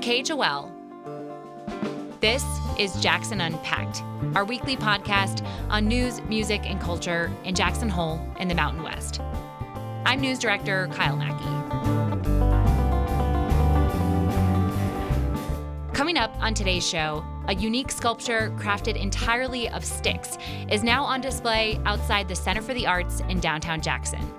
From KHOL, this is Jackson Unpacked, our weekly podcast on news, music, and culture in Jackson Hole in the Mountain West. I'm news director Kyle Mackey. Coming up on today's show, a unique sculpture crafted entirely of sticks is now on display outside the Center for the Arts in downtown Jackson.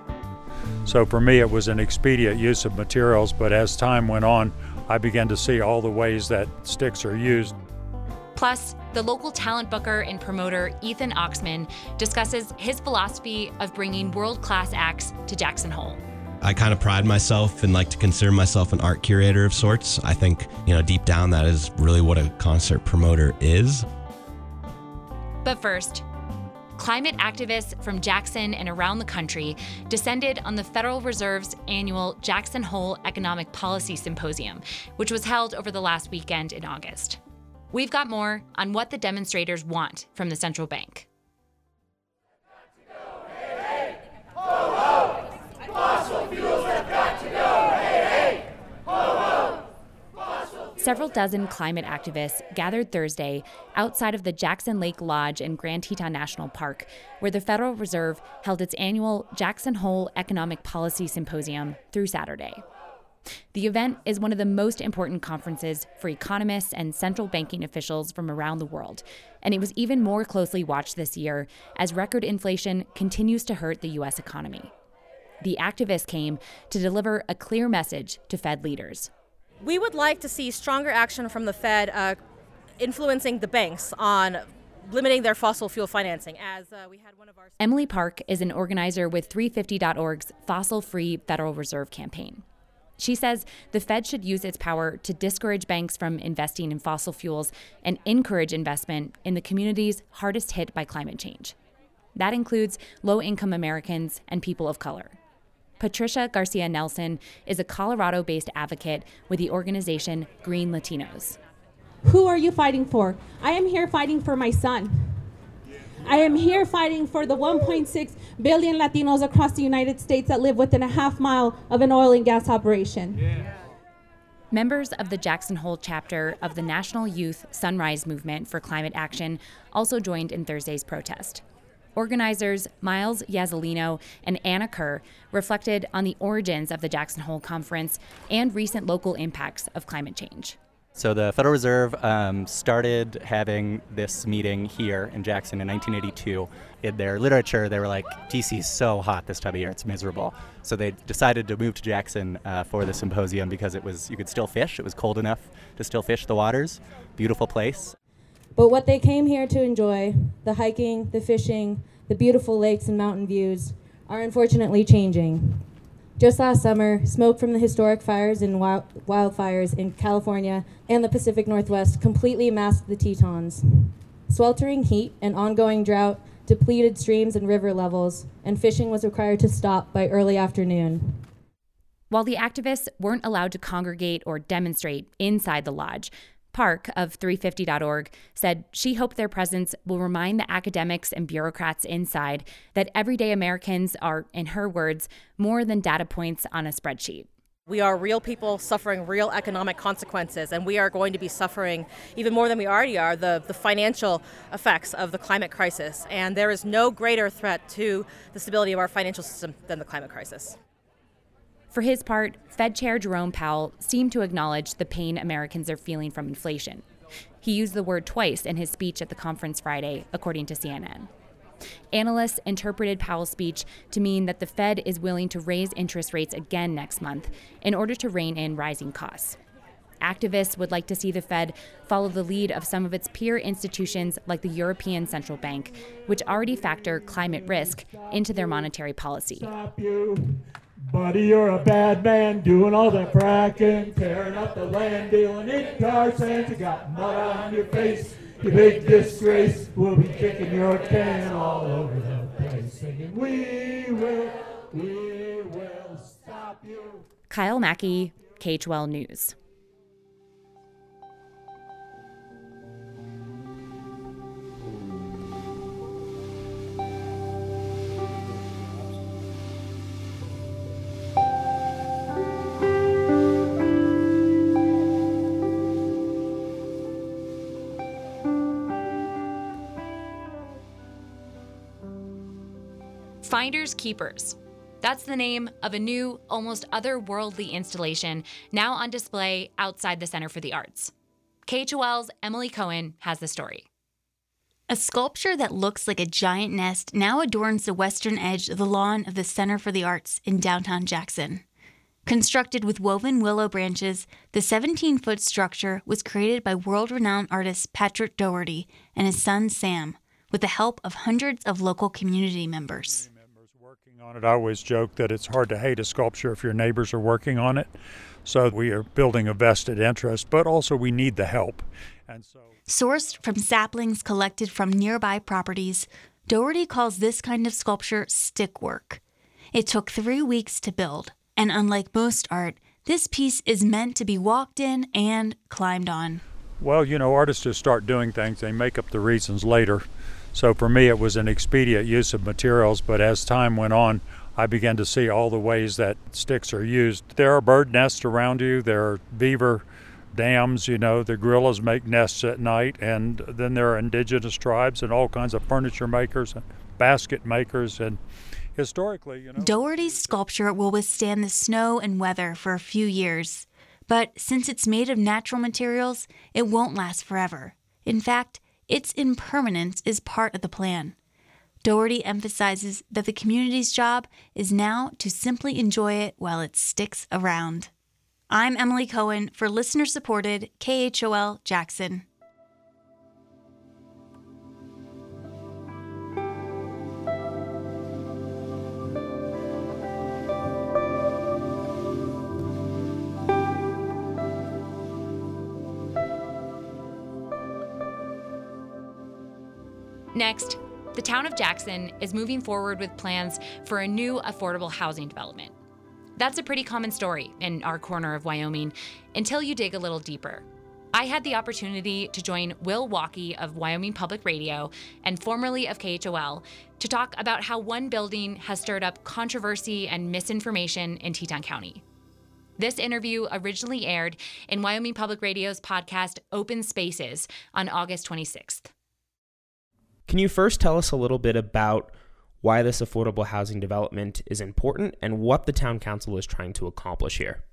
So for me, it was an expedient use of materials, but as time went on, I began to see all the ways that sticks are used. Plus, the local talent booker and promoter Ethan Oxman discusses his philosophy of bringing world class acts to Jackson Hole. I kind of pride myself and like to consider myself an art curator of sorts. I think, you know, deep down that is really what a concert promoter is. But first, climate activists from Jackson and around the country descended on the Federal Reserve's annual Jackson Hole Economic Policy Symposium, which was held over the last weekend in August. We've got more on what the demonstrators want from the central bank. Several dozen climate activists gathered Thursday outside of the Jackson Lake Lodge in Grand Teton National Park, where the Federal Reserve held its annual Jackson Hole Economic Policy Symposium through Saturday. The event is one of the most important conferences for economists and central banking officials from around the world, and it was even more closely watched this year as record inflation continues to hurt the U.S. economy. The activists came to deliver a clear message to Fed leaders. We would like to see stronger action from the Fed uh, influencing the banks on limiting their fossil fuel financing. As uh, we had one of our Emily Park is an organizer with 350.org's Fossil Free Federal Reserve campaign. She says the Fed should use its power to discourage banks from investing in fossil fuels and encourage investment in the communities hardest hit by climate change. That includes low income Americans and people of color. Patricia Garcia Nelson is a Colorado based advocate with the organization Green Latinos. Who are you fighting for? I am here fighting for my son. I am here fighting for the 1.6 billion Latinos across the United States that live within a half mile of an oil and gas operation. Yeah. Members of the Jackson Hole chapter of the National Youth Sunrise Movement for Climate Action also joined in Thursday's protest. Organizers Miles Yazzelino and Anna Kerr reflected on the origins of the Jackson Hole Conference and recent local impacts of climate change. So, the Federal Reserve um, started having this meeting here in Jackson in 1982. In their literature, they were like, DC is so hot this time of year, it's miserable. So, they decided to move to Jackson uh, for the symposium because it was you could still fish. It was cold enough to still fish the waters. Beautiful place. But what they came here to enjoy, the hiking, the fishing, the beautiful lakes and mountain views, are unfortunately changing. Just last summer, smoke from the historic fires and wild- wildfires in California and the Pacific Northwest completely masked the Tetons. Sweltering heat and ongoing drought depleted streams and river levels, and fishing was required to stop by early afternoon. While the activists weren't allowed to congregate or demonstrate inside the lodge, Park of 350.org said she hoped their presence will remind the academics and bureaucrats inside that everyday Americans are, in her words, more than data points on a spreadsheet. We are real people suffering real economic consequences, and we are going to be suffering even more than we already are the, the financial effects of the climate crisis. And there is no greater threat to the stability of our financial system than the climate crisis. For his part, Fed Chair Jerome Powell seemed to acknowledge the pain Americans are feeling from inflation. He used the word twice in his speech at the conference Friday, according to CNN. Analysts interpreted Powell's speech to mean that the Fed is willing to raise interest rates again next month in order to rein in rising costs. Activists would like to see the Fed follow the lead of some of its peer institutions like the European Central Bank, which already factor climate risk into their monetary policy. Buddy, you're a bad man doing all that fracking, tearing up the land, dealing in tar sands. You got mud on your face, you big disgrace. We'll be kicking your can all over the place, singing, We will, we will stop you. Kyle Mackey, KHOL News. Finders Keepers. That's the name of a new, almost otherworldly installation now on display outside the Center for the Arts. KHOL's Emily Cohen has the story. A sculpture that looks like a giant nest now adorns the western edge of the lawn of the Center for the Arts in downtown Jackson. Constructed with woven willow branches, the 17 foot structure was created by world renowned artist Patrick Doherty and his son Sam, with the help of hundreds of local community members. On it, I always joke that it's hard to hate a sculpture if your neighbors are working on it. So we are building a vested interest, but also we need the help. And so Sourced from saplings collected from nearby properties, Doherty calls this kind of sculpture stick work. It took three weeks to build, and unlike most art, this piece is meant to be walked in and climbed on. Well, you know, artists just start doing things, they make up the reasons later. So for me, it was an expedient use of materials, but as time went on, I began to see all the ways that sticks are used. There are bird nests around you, there are beaver dams, you know, the gorillas make nests at night, and then there are indigenous tribes and all kinds of furniture makers and basket makers and historically, you know. Doherty's sculpture will withstand the snow and weather for a few years, but since it's made of natural materials, it won't last forever. In fact, its impermanence is part of the plan. Doherty emphasizes that the community's job is now to simply enjoy it while it sticks around. I'm Emily Cohen for listener supported KHOL Jackson. Next, the town of Jackson is moving forward with plans for a new affordable housing development. That's a pretty common story in our corner of Wyoming until you dig a little deeper. I had the opportunity to join Will Walkie of Wyoming Public Radio and formerly of KHOL to talk about how one building has stirred up controversy and misinformation in Teton County. This interview originally aired in Wyoming Public Radio's podcast Open Spaces on August 26th. Can you first tell us a little bit about why this affordable housing development is important and what the town council is trying to accomplish here?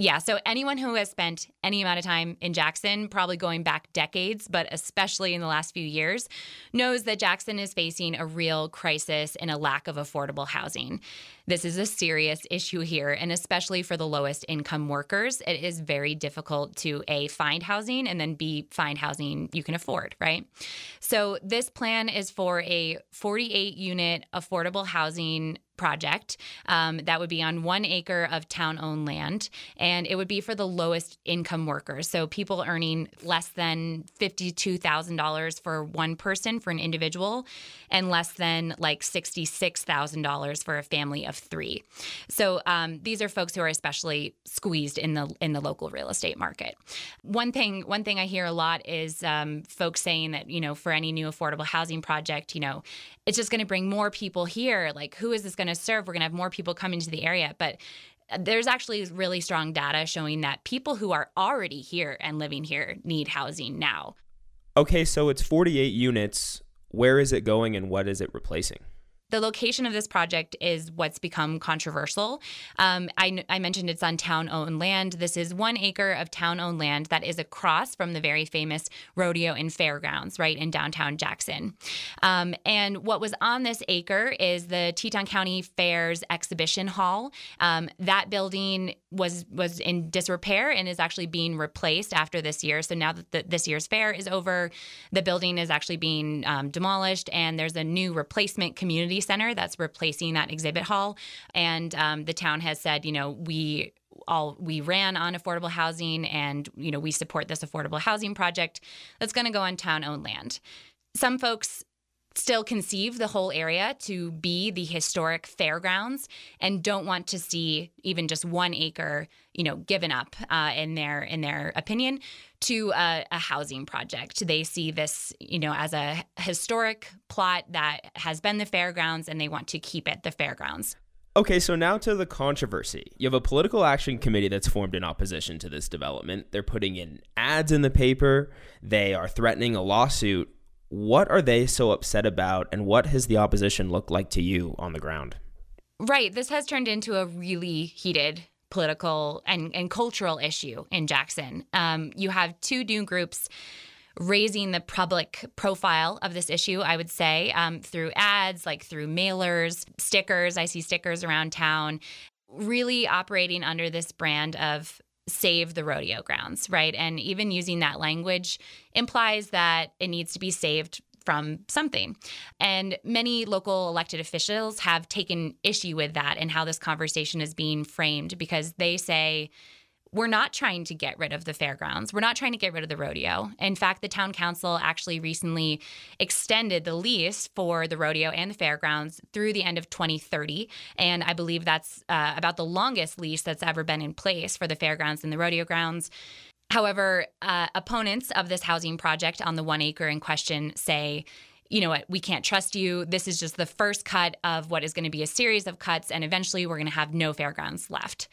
Yeah, so anyone who has spent any amount of time in Jackson, probably going back decades, but especially in the last few years, knows that Jackson is facing a real crisis in a lack of affordable housing. This is a serious issue here, and especially for the lowest income workers, it is very difficult to A, find housing, and then B, find housing you can afford, right? So, this plan is for a 48 unit affordable housing project um, that would be on one acre of town owned land and it would be for the lowest income workers. So people earning less than $52000 for one person for an individual and less than like $66000 for a family of three. So um, these are folks who are especially squeezed in the in the local real estate market. One thing one thing i hear a lot is um, folks saying that you know for any new affordable housing project you know it's just going to bring more people here. Like who is this going to serve we're going to have more people coming to the area but uh, there's actually really strong data showing that people who are already here and living here need housing now. Okay, so it's 48 units. Where is it going and what is it replacing? The location of this project is what's become controversial. Um, I, I, mentioned it's on town owned land. This is one acre of town owned land that is across from the very famous rodeo and fairgrounds, right in downtown Jackson. Um, and what was on this acre is the Teton County Fairs Exhibition Hall. Um, that building was was in disrepair and is actually being replaced after this year. So now that the, this year's fair is over, the building is actually being um, demolished, and there's a new replacement community center that's replacing that exhibit hall. And um, the town has said, you know, we all we ran on affordable housing, and you know, we support this affordable housing project that's going to go on town-owned land. Some folks still conceive the whole area to be the historic fairgrounds and don't want to see even just one acre, you know, given up uh, in their in their opinion to a, a, housing project. They see this, you know, as a historic plot that has been the fairgrounds, and they want to keep it the fairgrounds. Okay, so now to the controversy. You have a political action committee that's formed in opposition to this development. They're putting in ads in the paper. They are threatening a lawsuit What are they so upset about, and what has the opposition looked like to you on the ground? Right. This has turned into a really heated political and, and cultural issue in Jackson. Um, you have two new groups raising the public profile of this issue, I would say, um, through ads, like through mailers, stickers. I see stickers around town, really operating under this brand of save the rodeo grounds, right? And even using that language implies that it needs to be saved from something. And many local elected officials have taken issue with that and how this conversation is being framed because they say, we're not trying to get rid of the fairgrounds. We're not trying to get rid of the rodeo. In fact, the town council actually recently extended the lease for the rodeo and the fairgrounds through the end of 2030. And I believe that's uh, about the longest lease that's ever been in place for the fairgrounds and the rodeo grounds. However, uh, opponents of this housing project on the one acre in question say, you know what, we can't trust you. This is just the first cut of what is going to be a series of cuts, and eventually we're going to have no fairgrounds left.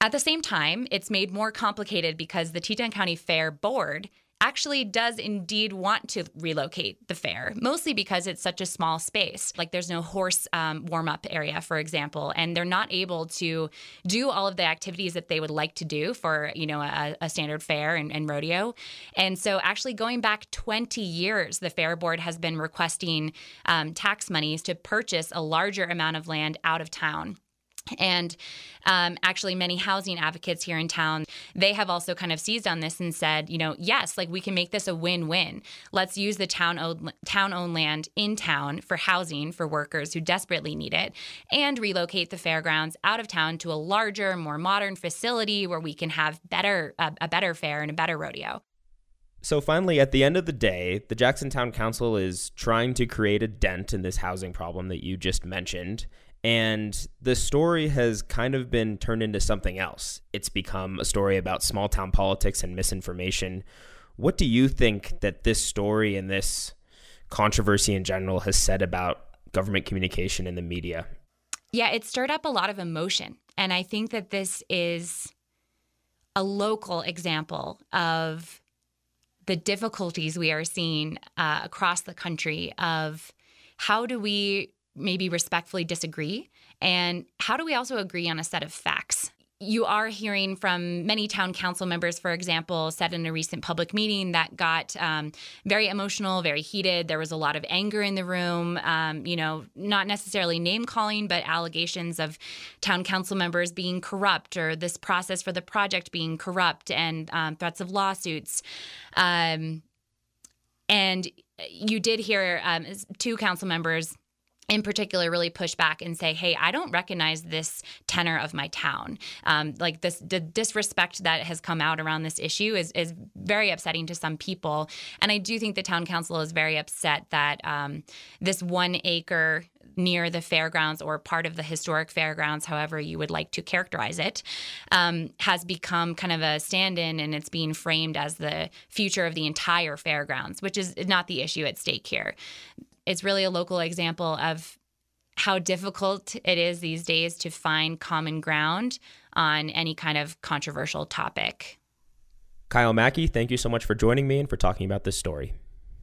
At the same time, it's made more complicated because the Teton County Fair Board actually does indeed want to relocate the fair, mostly because it's such a small space. Like there's no horse um, warm up area, for example, and they're not able to do all of the activities that they would like to do for you know a, a standard fair and, and rodeo. And so, actually, going back 20 years, the fair board has been requesting um, tax monies to purchase a larger amount of land out of town. And um, actually, many housing advocates here in town, they have also kind of seized on this and said, you know, yes, like we can make this a win-win. Let's use the town-owned, town-owned land in town for housing for workers who desperately need it, and relocate the fairgrounds out of town to a larger, more modern facility where we can have better a, a better fair and a better rodeo. So finally, at the end of the day, the Jackson Town Council is trying to create a dent in this housing problem that you just mentioned. And the story has kind of been turned into something else. It's become a story about small town politics and misinformation. What do you think that this story and this controversy in general has said about government communication in the media? Yeah, it stirred up a lot of emotion. And I think that this is a local example of the difficulties we are seeing uh, across the country of how do we maybe respectfully disagree? And how do we also agree on a set of facts? You are hearing from many town council members, for example, said in a recent public meeting that got um, very emotional, very heated. There was a lot of anger in the room, um, you know, not necessarily name calling, but allegations of town council members being corrupt or this process for the project being corrupt and um, threats of lawsuits. Um, and you did hear um, two council members in particular really push back and say hey i don't recognize this tenor of my town. Um, like this the disrespect that has come out around this issue is, is very upsetting to some people. And i do think the town council is very upset that um, this one acre near the fairgrounds or part of the historic fairgrounds, however you would like to characterize it, um, has become kind of a stand in and it's being framed as the future of the entire fairgrounds, which is not the issue at stake here it's really a local example of how difficult it is these days to find common ground on any kind of controversial topic. Kyle Mackey, thank you so much for joining me and for talking about this story.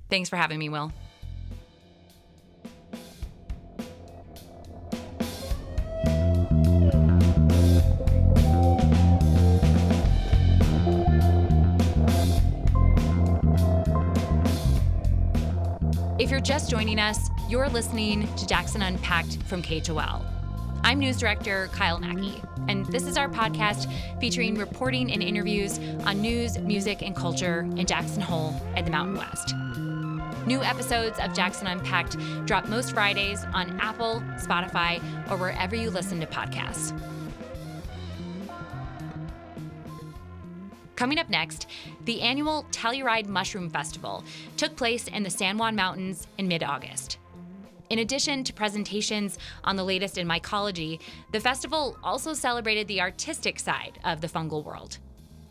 Thanks for having me, Will. Just joining us, you're listening to Jackson Unpacked from KHOL. I'm news director Kyle Mackey, and this is our podcast featuring reporting and interviews on news, music, and culture in Jackson Hole and the Mountain West. New episodes of Jackson Unpacked drop most Fridays on Apple, Spotify, or wherever you listen to podcasts. Coming up next, the annual Telluride Mushroom Festival took place in the San Juan Mountains in mid August. In addition to presentations on the latest in mycology, the festival also celebrated the artistic side of the fungal world.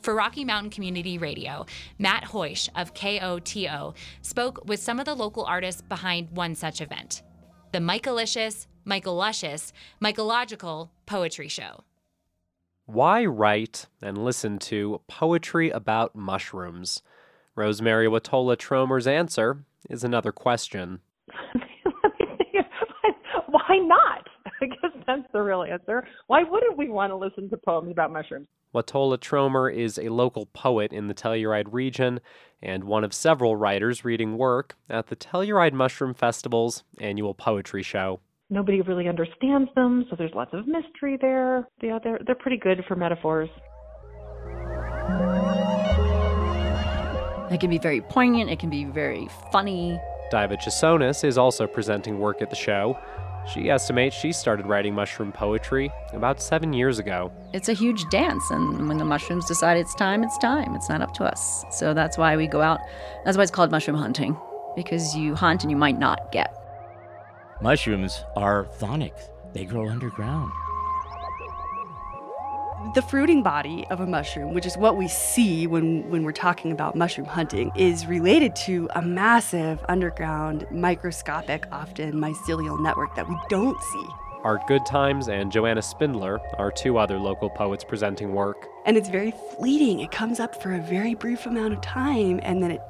For Rocky Mountain Community Radio, Matt Hoish of KOTO spoke with some of the local artists behind one such event the Mycolicious, Michael Luscious, Mycological Poetry Show. Why write and listen to poetry about mushrooms? Rosemerry Wahtola Trommer's answer is another question. Why not? I guess that's the real answer. Why wouldn't we want to listen to poems about mushrooms? Wahtola Trommer is a local poet in the Telluride region and one of several writers reading work at the Telluride Mushroom Festival's annual poetry show. Nobody really understands them, so there's lots of mystery there. Yeah, they're they're pretty good for metaphors. It can be very poignant, it can be very funny. Diva Chisonis is also presenting work at the show. She estimates she started writing mushroom poetry about seven years ago. It's a huge dance, and when the mushrooms decide it's time, it's time. It's not up to us. So that's why we go out. That's why it's called mushroom hunting, because you hunt and you might not get. Mushrooms are chthonic, they grow underground the fruiting body of a mushroom, which is what we see when, when we're talking about mushroom hunting, is related to a massive underground, microscopic, often mycelial network that we don't see. Art Goodtimes and Joanna Spindler are two other local poets presenting work. And it's very fleeting. It comes up for a very brief amount of time and then it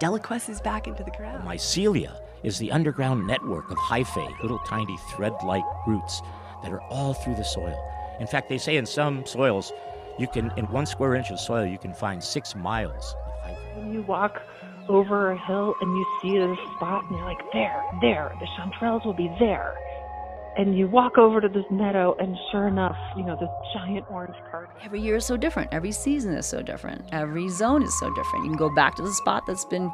deliquesces back into the ground. Mycelia is the underground network of hyphae, little tiny thread like roots that are all through the soil in fact, they say in some soils, you can, in one square inch of soil, you can find six miles of hyphae. When you walk over a hill and you see this spot and you're like, there, there, the chanterelles will be there. And you walk over to this meadow, and sure enough, you know, this giant orange part. Every year is so different. Every season is so different. Every zone is so different. You can go back to the spot that's been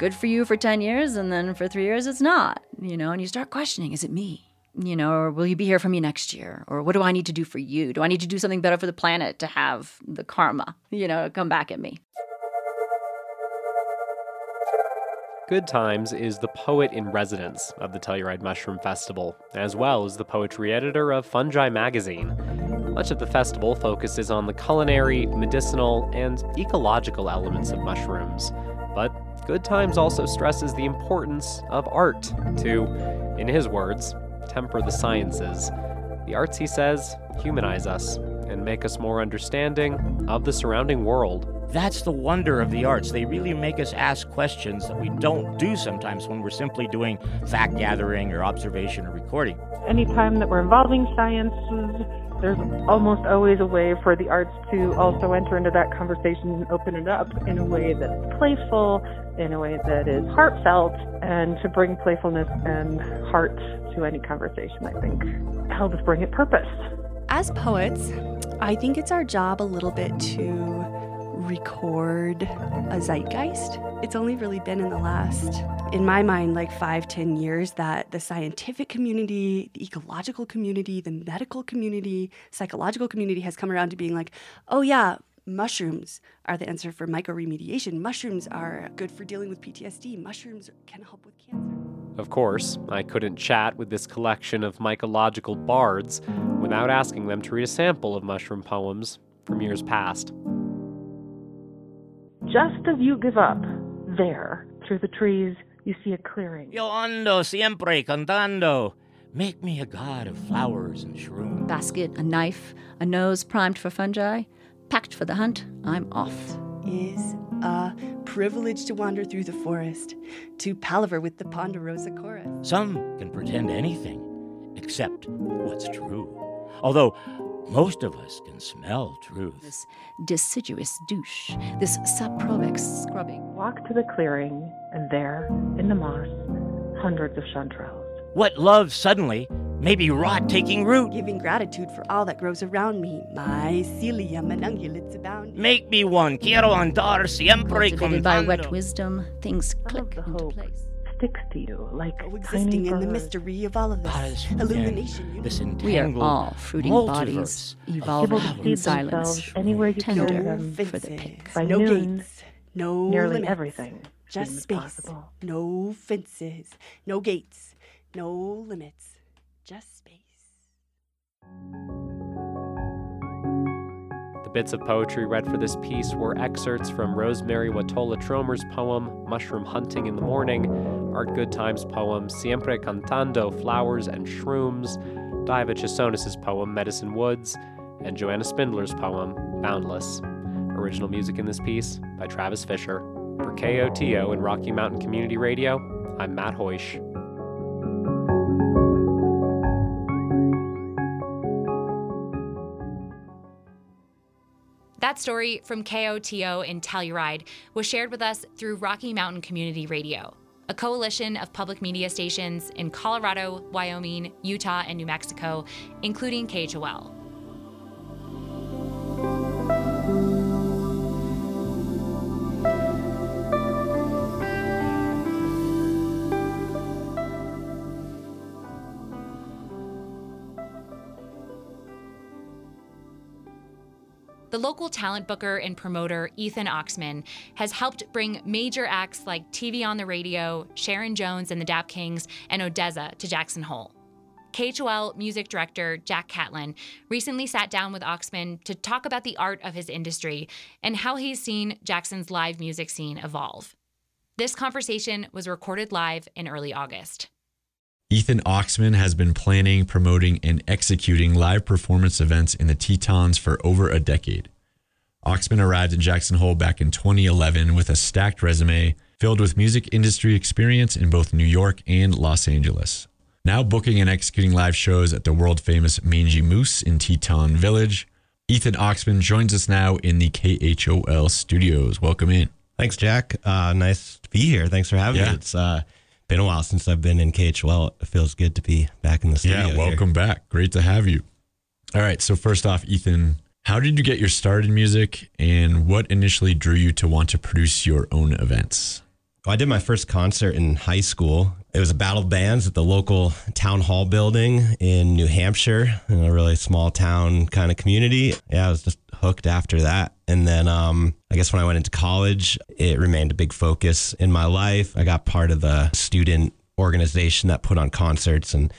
good for you for 10 years, and then for three years, it's not, you know, and you start questioning is it me? you know, or will you be here for me next year? Or what do I need to do for you? Do I need to do something better for the planet to have the karma, you know, come back at me? Goodtimes is the poet in residence of the Telluride Mushroom Festival, as well as the poetry editor of Fungi magazine. Much of the festival focuses on the culinary, medicinal, and ecological elements of mushrooms. But Goodtimes also stresses the importance of art to, in his words, temper the sciences. The arts, he says, humanize us and make us more understanding of the surrounding world. That's the wonder of the arts. They really make us ask questions that we don't do sometimes when we're simply doing fact gathering or observation or recording. Anytime that we're involving sciences, there's almost always a way for the arts to also enter into that conversation and open it up in a way that's playful, in a way that is heartfelt, and to bring playfulness and heart to any conversation, I think helps bring it purpose. As poets, I think it's our job a little bit to record a zeitgeist. It's only really been in the last, in my mind, like five, ten years that the scientific community, the ecological community, the medical community, psychological community has come around to being like, oh yeah, mushrooms are the answer for mycoremediation. Mushrooms are good for dealing with PTSD. Mushrooms can help with cancer. Of course, I couldn't chat with this collection of mycological bards without asking them to read a sample of mushroom poems from years past. Just as you give up, there, through the trees, you see a clearing. Yo ando siempre cantando. Make me a god of flowers and shrooms. Basket, a knife, a nose primed for fungi. Packed for the hunt, I'm off. Is a privilege to wander through the forest, to palaver with the ponderosa chorus. Some can pretend anything except what's true. Although most of us can smell truth. This deciduous douche, this saprobic scrubbing. Walk to the clearing, and there, in the moss, hundreds of chanterelles. What love suddenly may be rot taking root. Giving gratitude for all that grows around me. My mycelium and ungulates abound. Make me one. Quiero andar siempre Cultivated by wet wisdom, things click into hope. place sticks to you like oh, existing in the mystery of all of this illumination. This we are all fruiting bodies, evolving in silence, anywhere you tender. them for the pick. By no noon, gates, no nearly limits, everything, just space, possible. no fences, no gates, no limits, just space. The bits of poetry read for this piece were excerpts from Rosemerry Wahtola Trommer's poem Mushroom Hunting in the Morning, Art Goodtimes' poem Siempre Cantando Flowers and Shrooms, Diva Chisonis' poem Medicine Woods, and Joanna Spindler's poem Boundless. Original music in this piece by Travis Fisher. For KOTO and Rocky Mountain Community Radio, I'm Matt Hoish. That story from KOTO in Telluride was shared with us through Rocky Mountain Community Radio, a coalition of public media stations in Colorado, Wyoming, Utah, and New Mexico, including KHOL. Local talent booker and promoter Ethan Oxman has helped bring major acts like TV on the Radio, Sharon Jones and the Dap Kings, and ODESZA to Jackson Hole. KHOL music director Jack Catlin recently sat down with Oxman to talk about the art of his industry and how he's seen Jackson's live music scene evolve. This conversation was recorded live in early August. Ethan Oxman has been planning, promoting, and executing live performance events in the Tetons for over a decade. Oxman arrived in Jackson Hole back in 2011 with a stacked resume filled with music industry experience in both New York and Los Angeles. Now booking and executing live shows at the world famous Mangy Moose in Teton Village, Ethan Oxman joins us now in the KHOL studios. Welcome in. Thanks, Jack. Uh, nice to be here. Thanks for having Yeah. me. It's uh, been a while since I've been in KHL. It feels good to be back in the studio. Yeah, here. welcome back. Great to have you. All right. So, first off, Ethan, how did you get your start in music and what initially drew you to want to produce your own events? Well, I did my first concert in high school. It was a battle of bands at the local town hall building in New Hampshire, in a really small town kind of community. Yeah, it was just hooked after that. And then um, I guess when I went into college, it remained a big focus in my life. I got part of the student organization that put on concerts and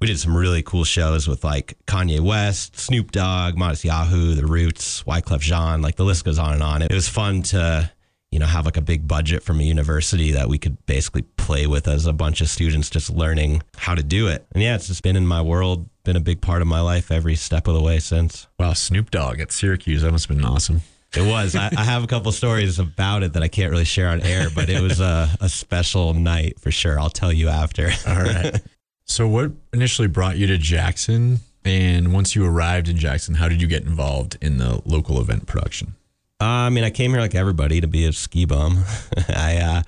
we did some really cool shows with like Kanye West, Snoop Dogg, Modest Yahoo, The Roots, Wyclef Jean, like the list goes on and on. It was fun to, you know, have like a big budget from a university that we could basically play with as a bunch of students just learning how to do it. And yeah, it's just been in my world, been a big part of my life every step of the way since. Wow, Snoop Dogg at Syracuse. That must have been awesome. It was. I, I have a couple stories about it that I can't really share on air, but it was a, a special night for sure. I'll tell you after. All right. So, what initially brought you to Jackson? And once you arrived in Jackson, how did you get involved in the local event production? Uh, I mean, I came here like everybody to be a ski bum. I uh,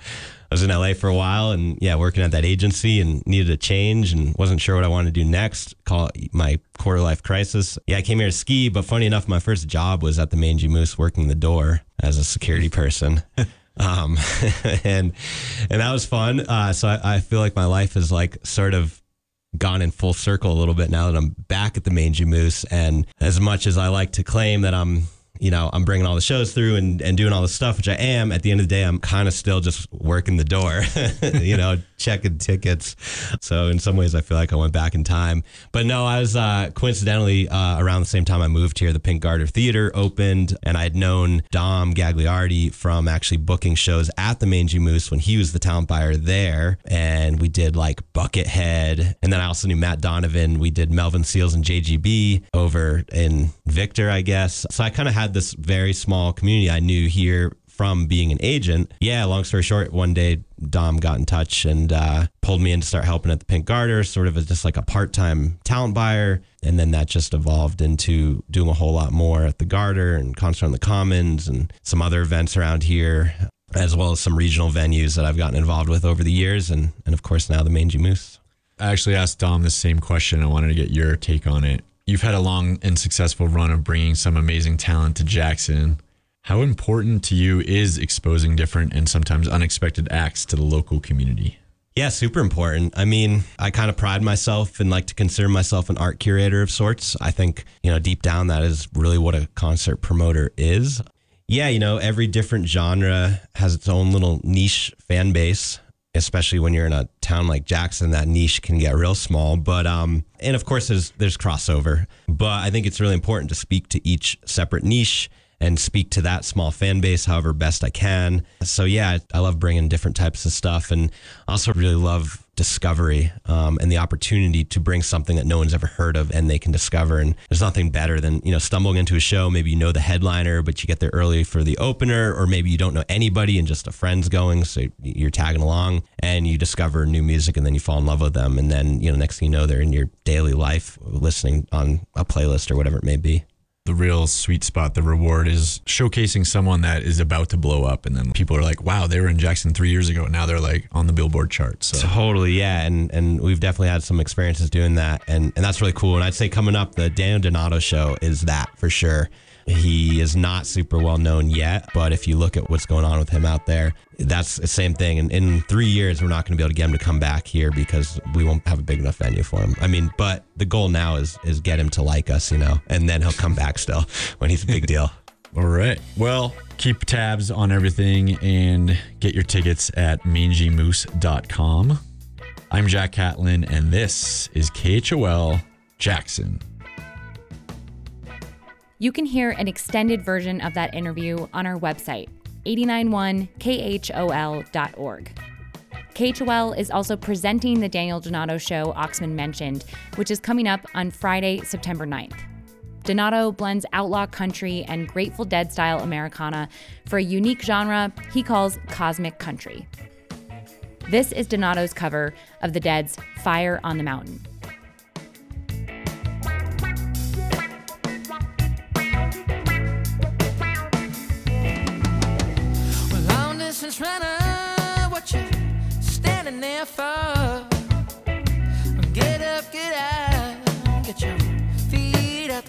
was in LA for a while and yeah, working at that agency and needed a change and wasn't sure what I wanted to do next. Call it my quarter life crisis. Yeah, I came here to ski, but funny enough, my first job was at the Mangy Moose working the door as a security person. um, and and that was fun. Uh, so I, I feel like my life is like sort of gone in full circle a little bit now that I'm back at the Mangy Moose. And as much as I like to claim that I'm, you know, I'm bringing all the shows through and, and doing all the stuff, which I am, at the end of the day, I'm kind of still just working the door, you know, checking tickets. So in some ways, I feel like I went back in time. But no, I was uh, coincidentally uh, around the same time I moved here, the Pink Garter Theater opened, and I had known Dom Gagliardi from actually booking shows at the Mangy Moose when he was the talent buyer there. And we did like Buckethead. And then I also knew Matt Donovan. We did Melvin Seals and JGB over in Victor, I guess. So I kind of had this very small community I knew here from being an agent. Yeah, long story short, one day Dom got in touch and uh, pulled me in to start helping at the Pink Garter, sort of as just like a part time talent buyer. And then that just evolved into doing a whole lot more at the Garter and Concert on the Commons and some other events around here, as well as some regional venues that I've gotten involved with over the years. And, and of course, now the Mangy Moose. I actually asked Dom the same question. I wanted to get your take on it. You've had a long and successful run of bringing some amazing talent to Jackson. How important to you is exposing different and sometimes unexpected acts to the local community? Yeah, super important. I mean, I kind of pride myself and like to consider myself an art curator of sorts. I think, you know, deep down, that is really what a concert promoter is. Yeah, you know, every different genre has its own little niche fan base, especially when you're in a town like Jackson, that niche can get real small. But, um, and of course, there's, there's crossover. But I think it's really important to speak to each separate niche and speak to that small fan base however best I can. So yeah, I love bringing different types of stuff and also really love discovery um, and the opportunity to bring something that no one's ever heard of and they can discover. And there's nothing better than you know stumbling into a show. Maybe you know the headliner, but you get there early for the opener, or maybe you don't know anybody and just a friend's going, so you're tagging along and you discover new music and then you fall in love with them. And then you know next thing you know they're in your daily life listening on a playlist or whatever it may be the real sweet spot, the reward is showcasing someone that is about to blow up. And then people are like, wow, they were in Jackson three years ago. And now they're like on the Billboard chart. So totally. Yeah. And, and we've definitely had some experiences doing that. And, and that's really cool. And I'd say coming up, the Daniel Donato show is that for sure. He is not super well known yet, but if you look at what's going on with him out there, that's the same thing. And in three years, we're not going to be able to get him to come back here because we won't have a big enough venue for him. I mean, but the goal now is is get him to like us, you know, and then he'll come back still when he's a big deal. All right. Well, keep tabs on everything and get your tickets at mangymoose.com. I'm Jack Catlin, and this is KHOL Jackson. You can hear an extended version of that interview on our website, 891khol.org. KHOL is also presenting the Daniel Donato show Oxman mentioned, which is coming up on Friday, September 9th. Donato blends outlaw country and Grateful Dead style Americana for a unique genre he calls cosmic country. This is Donato's cover of the Dead's Fire on the Mountain.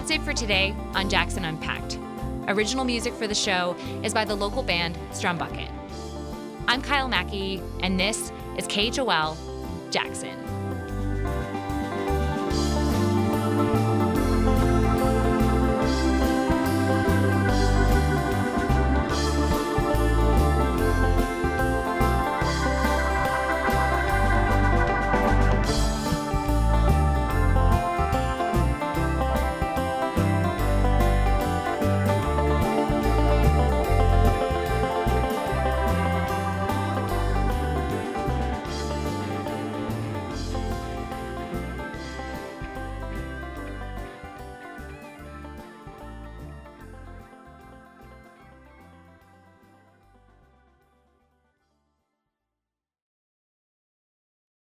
That's it for today on Jackson Unpacked. Original music for the show is by the local band Strumbucket. I'm Kyle Mackey, and this is KHOL Jackson.